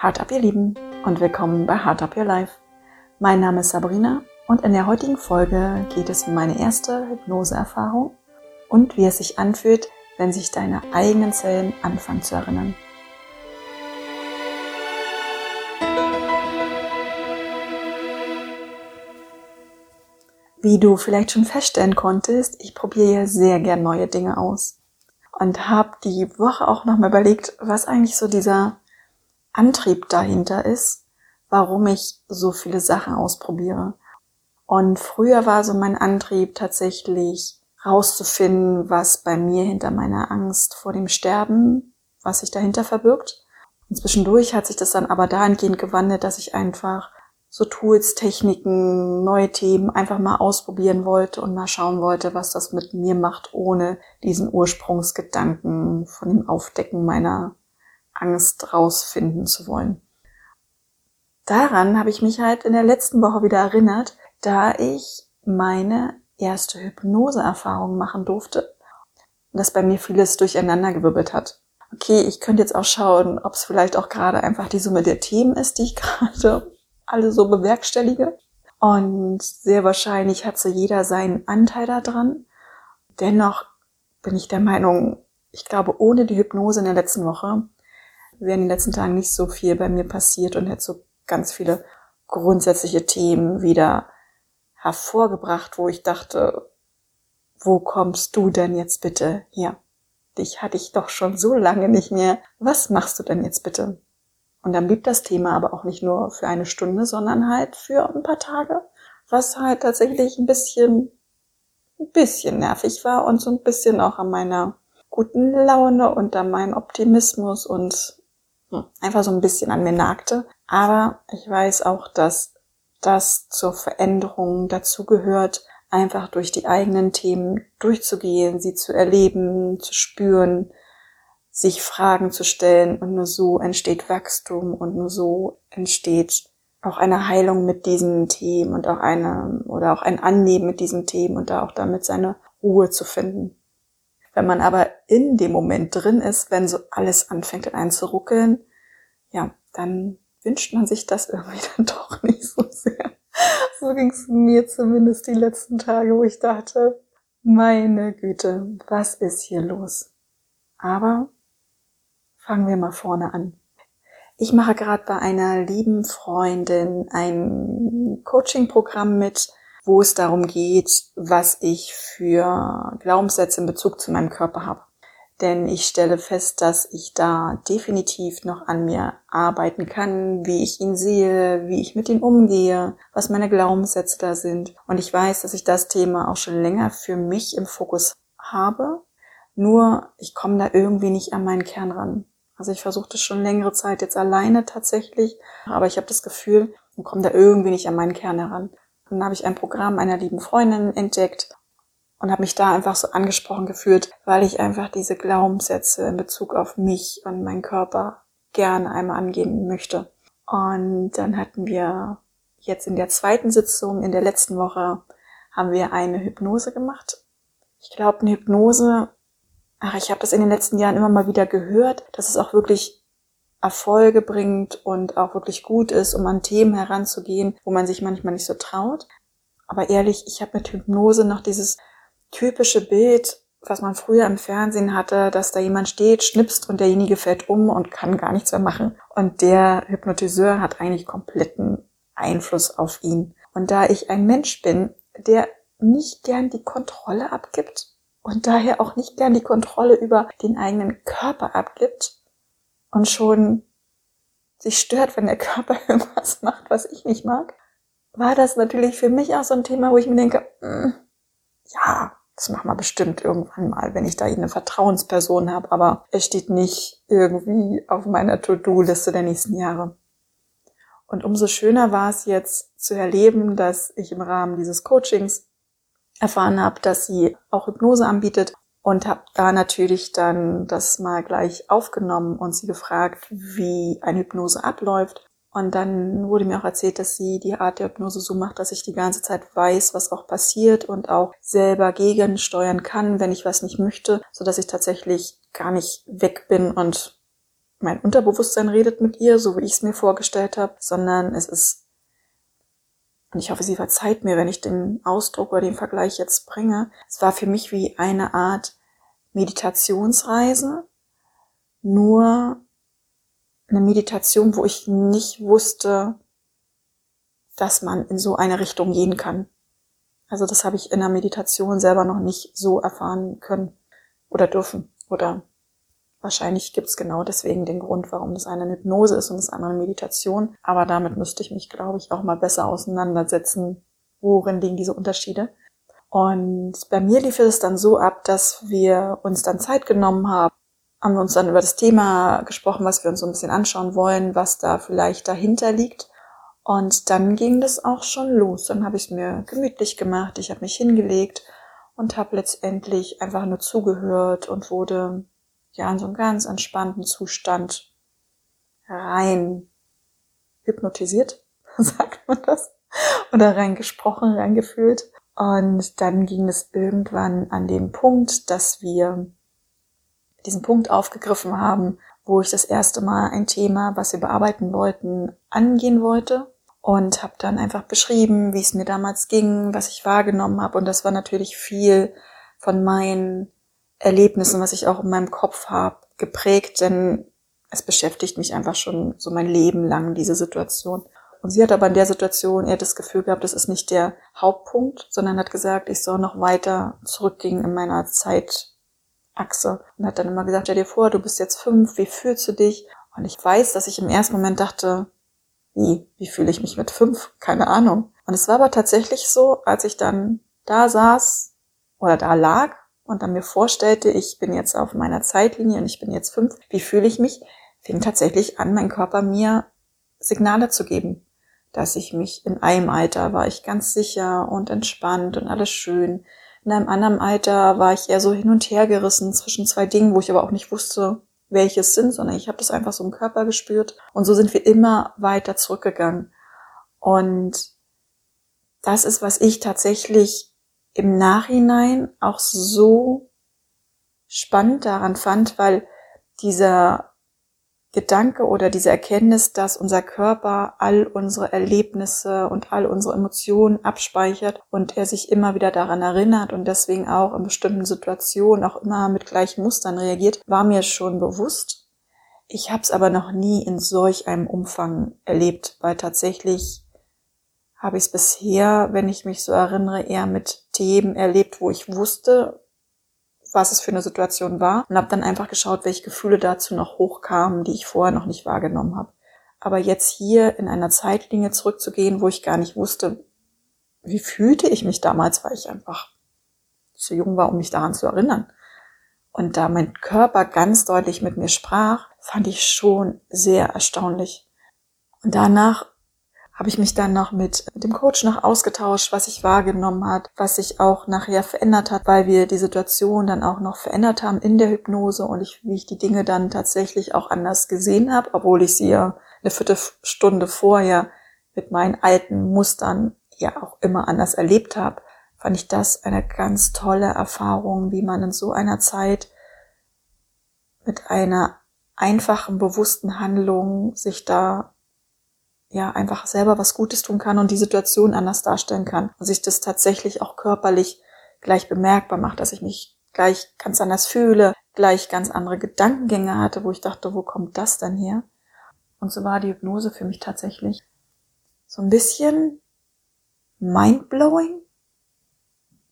Hard Up ihr Lieben und willkommen bei Hard Up Your Life. Mein Name ist Sabrina und in der heutigen Folge geht es um meine erste Hypnoseerfahrung und wie es sich anfühlt, wenn sich deine eigenen Zellen anfangen zu erinnern. Wie du vielleicht schon feststellen konntest, ich probiere ja sehr gern neue Dinge aus und habe die Woche auch nochmal überlegt, was eigentlich so dieser Antrieb dahinter ist, warum ich so viele Sachen ausprobiere. Und früher war so mein Antrieb tatsächlich rauszufinden, was bei mir hinter meiner Angst vor dem Sterben, was sich dahinter verbirgt. Und zwischendurch hat sich das dann aber dahingehend gewandelt, dass ich einfach so Tools, Techniken, neue Themen einfach mal ausprobieren wollte und mal schauen wollte, was das mit mir macht, ohne diesen Ursprungsgedanken von dem Aufdecken meiner Angst rausfinden zu wollen. Daran habe ich mich halt in der letzten Woche wieder erinnert, da ich meine erste Hypnoseerfahrung machen durfte und das bei mir vieles durcheinander gewirbelt hat. Okay, ich könnte jetzt auch schauen, ob es vielleicht auch gerade einfach die Summe der Themen ist, die ich gerade alle so bewerkstellige. Und sehr wahrscheinlich hat so jeder seinen Anteil daran. Dennoch bin ich der Meinung, ich glaube, ohne die Hypnose in der letzten Woche wäre in den letzten Tagen nicht so viel bei mir passiert und hätte so ganz viele grundsätzliche Themen wieder hervorgebracht, wo ich dachte, wo kommst du denn jetzt bitte her? Dich hatte ich doch schon so lange nicht mehr. Was machst du denn jetzt bitte? Und dann blieb das Thema aber auch nicht nur für eine Stunde, sondern halt für ein paar Tage, was halt tatsächlich ein bisschen, ein bisschen nervig war und so ein bisschen auch an meiner guten Laune und an meinem Optimismus und einfach so ein bisschen an mir nagte. Aber ich weiß auch, dass das zur Veränderung dazugehört, einfach durch die eigenen Themen durchzugehen, sie zu erleben, zu spüren, sich Fragen zu stellen und nur so entsteht Wachstum und nur so entsteht auch eine Heilung mit diesen Themen und auch eine oder auch ein Annehmen mit diesen Themen und da auch damit seine Ruhe zu finden. Wenn man aber in dem Moment drin ist, wenn so alles anfängt in einen zu ruckeln, ja, dann wünscht man sich das irgendwie dann doch nicht so sehr. So ging es mir zumindest die letzten Tage, wo ich dachte, meine Güte, was ist hier los? Aber Fangen wir mal vorne an. Ich mache gerade bei einer lieben Freundin ein Coaching-Programm mit, wo es darum geht, was ich für Glaubenssätze in Bezug zu meinem Körper habe. Denn ich stelle fest, dass ich da definitiv noch an mir arbeiten kann, wie ich ihn sehe, wie ich mit ihm umgehe, was meine Glaubenssätze da sind. Und ich weiß, dass ich das Thema auch schon länger für mich im Fokus habe. Nur ich komme da irgendwie nicht an meinen Kern ran. Also ich versuche das schon längere Zeit jetzt alleine tatsächlich, aber ich habe das Gefühl, ich komme da irgendwie nicht an meinen Kern heran. Und dann habe ich ein Programm einer lieben Freundin entdeckt und habe mich da einfach so angesprochen gefühlt, weil ich einfach diese Glaubenssätze in Bezug auf mich und meinen Körper gerne einmal angehen möchte. Und dann hatten wir jetzt in der zweiten Sitzung in der letzten Woche haben wir eine Hypnose gemacht. Ich glaube, eine Hypnose ach, ich habe das in den letzten Jahren immer mal wieder gehört, dass es auch wirklich Erfolge bringt und auch wirklich gut ist, um an Themen heranzugehen, wo man sich manchmal nicht so traut. Aber ehrlich, ich habe mit Hypnose noch dieses typische Bild, was man früher im Fernsehen hatte, dass da jemand steht, schnipst und derjenige fällt um und kann gar nichts mehr machen. Und der Hypnotiseur hat eigentlich kompletten Einfluss auf ihn. Und da ich ein Mensch bin, der nicht gern die Kontrolle abgibt, und daher auch nicht gern die Kontrolle über den eigenen Körper abgibt und schon sich stört, wenn der Körper irgendwas macht, was ich nicht mag, war das natürlich für mich auch so ein Thema, wo ich mir denke, mm, ja, das machen wir bestimmt irgendwann mal, wenn ich da eine Vertrauensperson habe, aber es steht nicht irgendwie auf meiner To-Do-Liste der nächsten Jahre. Und umso schöner war es jetzt zu erleben, dass ich im Rahmen dieses Coachings erfahren habe, dass sie auch Hypnose anbietet und habe da natürlich dann das mal gleich aufgenommen und sie gefragt, wie eine Hypnose abläuft. Und dann wurde mir auch erzählt, dass sie die Art der Hypnose so macht, dass ich die ganze Zeit weiß, was auch passiert und auch selber gegensteuern kann, wenn ich was nicht möchte, so dass ich tatsächlich gar nicht weg bin und mein Unterbewusstsein redet mit ihr, so wie ich es mir vorgestellt habe, sondern es ist, und ich hoffe, sie verzeiht mir, wenn ich den Ausdruck oder den Vergleich jetzt bringe, es war für mich wie eine Art Meditationsreise, nur eine Meditation, wo ich nicht wusste, dass man in so eine Richtung gehen kann. Also das habe ich in der Meditation selber noch nicht so erfahren können oder dürfen. Oder wahrscheinlich gibt es genau deswegen den Grund, warum das eine Hypnose ist und das andere eine Meditation. Aber damit müsste ich mich, glaube ich, auch mal besser auseinandersetzen, worin liegen diese Unterschiede. Und bei mir lief es dann so ab, dass wir uns dann Zeit genommen haben, haben wir uns dann über das Thema gesprochen, was wir uns so ein bisschen anschauen wollen, was da vielleicht dahinter liegt. Und dann ging das auch schon los. Dann habe ich es mir gemütlich gemacht, ich habe mich hingelegt und habe letztendlich einfach nur zugehört und wurde ja in so einen ganz entspannten Zustand rein hypnotisiert, sagt man das, oder rein gesprochen, reingefühlt. Und dann ging es irgendwann an den Punkt, dass wir diesen Punkt aufgegriffen haben, wo ich das erste Mal ein Thema, was wir bearbeiten wollten, angehen wollte und habe dann einfach beschrieben, wie es mir damals ging, was ich wahrgenommen habe und das war natürlich viel von meinen Erlebnissen, was ich auch in meinem Kopf habe, geprägt, denn es beschäftigt mich einfach schon so mein Leben lang, diese Situation. Und sie hat aber in der Situation eher das Gefühl gehabt, das ist nicht der Hauptpunkt, sondern hat gesagt, ich soll noch weiter zurückgehen in meiner Zeitachse. Und hat dann immer gesagt, stell dir vor, du bist jetzt fünf, wie fühlst du dich? Und ich weiß, dass ich im ersten Moment dachte, wie, wie fühle ich mich mit fünf? Keine Ahnung. Und es war aber tatsächlich so, als ich dann da saß oder da lag und dann mir vorstellte, ich bin jetzt auf meiner Zeitlinie und ich bin jetzt fünf, wie fühle ich mich, fing tatsächlich an, mein Körper mir Signale zu geben, dass ich mich in einem Alter war ich ganz sicher und entspannt und alles schön. In einem anderen Alter war ich eher so hin und her gerissen zwischen zwei Dingen, wo ich aber auch nicht wusste, welches sind, sondern ich habe das einfach so im Körper gespürt. Und so sind wir immer weiter zurückgegangen. Und das ist, was ich tatsächlich im Nachhinein auch so spannend daran fand, weil dieser Gedanke oder diese Erkenntnis, dass unser Körper all unsere Erlebnisse und all unsere Emotionen abspeichert und er sich immer wieder daran erinnert und deswegen auch in bestimmten Situationen auch immer mit gleichen Mustern reagiert, war mir schon bewusst. Ich habe es aber noch nie in solch einem Umfang erlebt, weil tatsächlich habe ich es bisher, wenn ich mich so erinnere, eher mit Themen erlebt, wo ich wusste, was es für eine Situation war und habe dann einfach geschaut, welche Gefühle dazu noch hochkamen, die ich vorher noch nicht wahrgenommen habe. Aber jetzt hier in einer Zeitlinie zurückzugehen, wo ich gar nicht wusste, wie fühlte ich mich damals, weil ich einfach zu jung war, um mich daran zu erinnern. Und da mein Körper ganz deutlich mit mir sprach, fand ich schon sehr erstaunlich. Und danach habe ich mich dann noch mit dem Coach noch ausgetauscht, was sich wahrgenommen hat, was sich auch nachher verändert hat, weil wir die Situation dann auch noch verändert haben in der Hypnose und ich, wie ich die Dinge dann tatsächlich auch anders gesehen habe, obwohl ich sie ja eine Viertelstunde vorher mit meinen alten Mustern ja auch immer anders erlebt habe, fand ich das eine ganz tolle Erfahrung, wie man in so einer Zeit mit einer einfachen, bewussten Handlung sich da ja einfach selber was Gutes tun kann und die Situation anders darstellen kann und sich das tatsächlich auch körperlich gleich bemerkbar macht, dass ich mich gleich ganz anders fühle, gleich ganz andere Gedankengänge hatte, wo ich dachte, wo kommt das denn her? Und so war die Hypnose für mich tatsächlich so ein bisschen mindblowing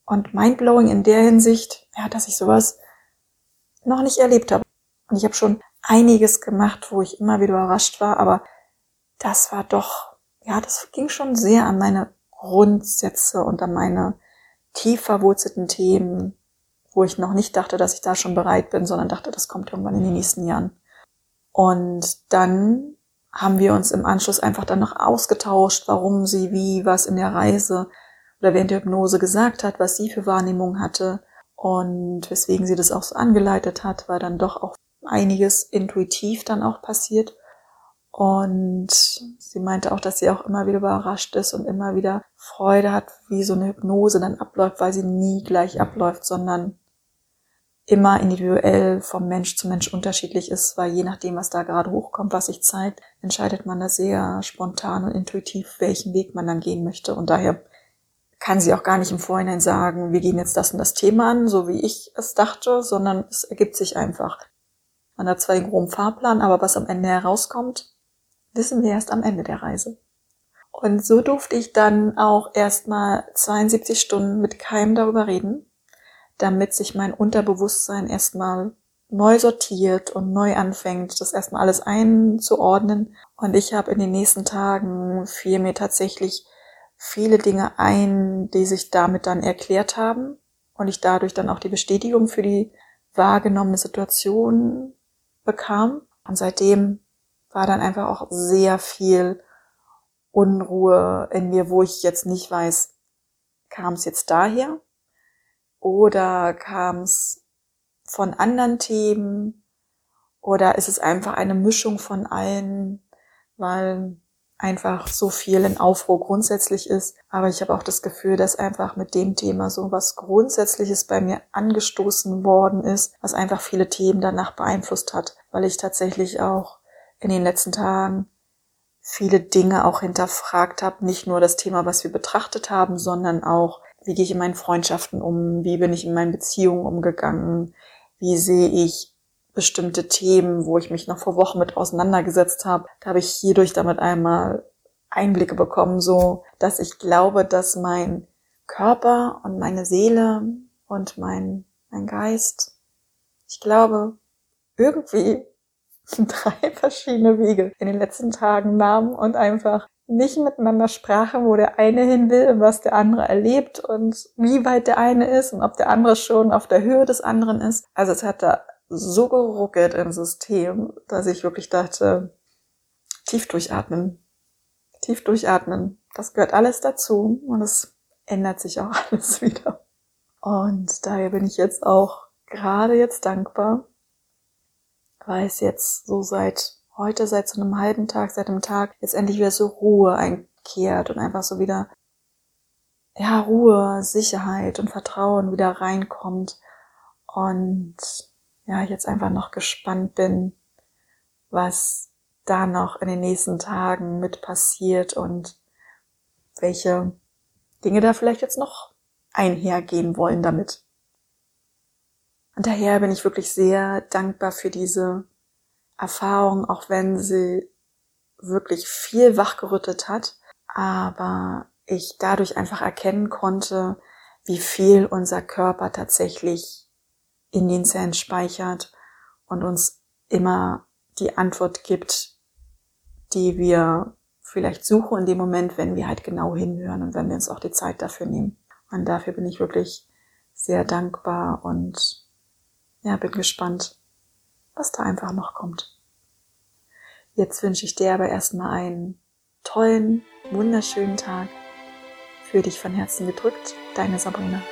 und mindblowing in der Hinsicht, ja, dass ich sowas noch nicht erlebt habe. Und ich habe schon einiges gemacht, wo ich immer wieder überrascht war, aber das war doch, ja, das ging schon sehr an meine Grundsätze und an meine tief verwurzelten Themen, wo ich noch nicht dachte, dass ich da schon bereit bin, sondern dachte, das kommt irgendwann in den nächsten Jahren. Und dann haben wir uns im Anschluss einfach dann noch ausgetauscht, warum sie wie was in der Reise oder während der Hypnose gesagt hat, was sie für Wahrnehmung hatte und weswegen sie das auch so angeleitet hat, weil dann doch auch einiges intuitiv dann auch passiert. Und sie meinte auch, dass sie auch immer wieder überrascht ist und immer wieder Freude hat, wie so eine Hypnose dann abläuft, weil sie nie gleich abläuft, sondern immer individuell vom Mensch zu Mensch unterschiedlich ist, weil je nachdem, was da gerade hochkommt, was sich zeigt, entscheidet man da sehr spontan und intuitiv, welchen Weg man dann gehen möchte. Und daher kann sie auch gar nicht im Vorhinein sagen, wir gehen jetzt das und das Thema an, so wie ich es dachte, sondern es ergibt sich einfach. Man hat zwar den groben Fahrplan, aber was am Ende herauskommt, wissen wir erst am Ende der Reise. Und so durfte ich dann auch erstmal 72 Stunden mit keinem darüber reden, damit sich mein Unterbewusstsein erstmal neu sortiert und neu anfängt, das erstmal alles einzuordnen. Und ich habe in den nächsten Tagen fiel mir tatsächlich viele Dinge ein, die sich damit dann erklärt haben und ich dadurch dann auch die Bestätigung für die wahrgenommene Situation bekam. Und seitdem war dann einfach auch sehr viel Unruhe in mir, wo ich jetzt nicht weiß, kam es jetzt daher oder kam es von anderen Themen? Oder ist es einfach eine Mischung von allen, weil einfach so viel in Aufruhr grundsätzlich ist. Aber ich habe auch das Gefühl, dass einfach mit dem Thema so was Grundsätzliches bei mir angestoßen worden ist, was einfach viele Themen danach beeinflusst hat, weil ich tatsächlich auch in den letzten Tagen viele Dinge auch hinterfragt habe. Nicht nur das Thema, was wir betrachtet haben, sondern auch wie gehe ich in meinen Freundschaften um? Wie bin ich in meinen Beziehungen umgegangen? Wie sehe ich bestimmte Themen, wo ich mich noch vor Wochen mit auseinandergesetzt habe? Da habe ich hierdurch damit einmal Einblicke bekommen, so dass ich glaube, dass mein Körper und meine Seele und mein, mein Geist, ich glaube, irgendwie drei verschiedene Wege in den letzten Tagen nahmen und einfach nicht miteinander sprachen, wo der eine hin will und was der andere erlebt und wie weit der eine ist und ob der andere schon auf der Höhe des anderen ist. Also es hat da so geruckelt im System, dass ich wirklich dachte, tief durchatmen, tief durchatmen. Das gehört alles dazu und es ändert sich auch alles wieder. Und daher bin ich jetzt auch gerade jetzt dankbar, weil es jetzt so seit heute seit so einem halben Tag, seit einem Tag jetzt endlich wieder so Ruhe einkehrt und einfach so wieder, ja, Ruhe, Sicherheit und Vertrauen wieder reinkommt und ja, jetzt einfach noch gespannt bin, was da noch in den nächsten Tagen mit passiert und welche Dinge da vielleicht jetzt noch einhergehen wollen damit. Und daher bin ich wirklich sehr dankbar für diese Erfahrung, auch wenn sie wirklich viel wachgerüttet hat, aber ich dadurch einfach erkennen konnte, wie viel unser Körper tatsächlich in den Zellen speichert und uns immer die Antwort gibt, die wir vielleicht suchen in dem Moment, wenn wir halt genau hinhören und wenn wir uns auch die Zeit dafür nehmen. Und dafür bin ich wirklich sehr dankbar und ja, bin gespannt, was da einfach noch kommt. Jetzt wünsche ich dir aber erstmal einen tollen, wunderschönen Tag. Für dich von Herzen gedrückt, deine Sabrina.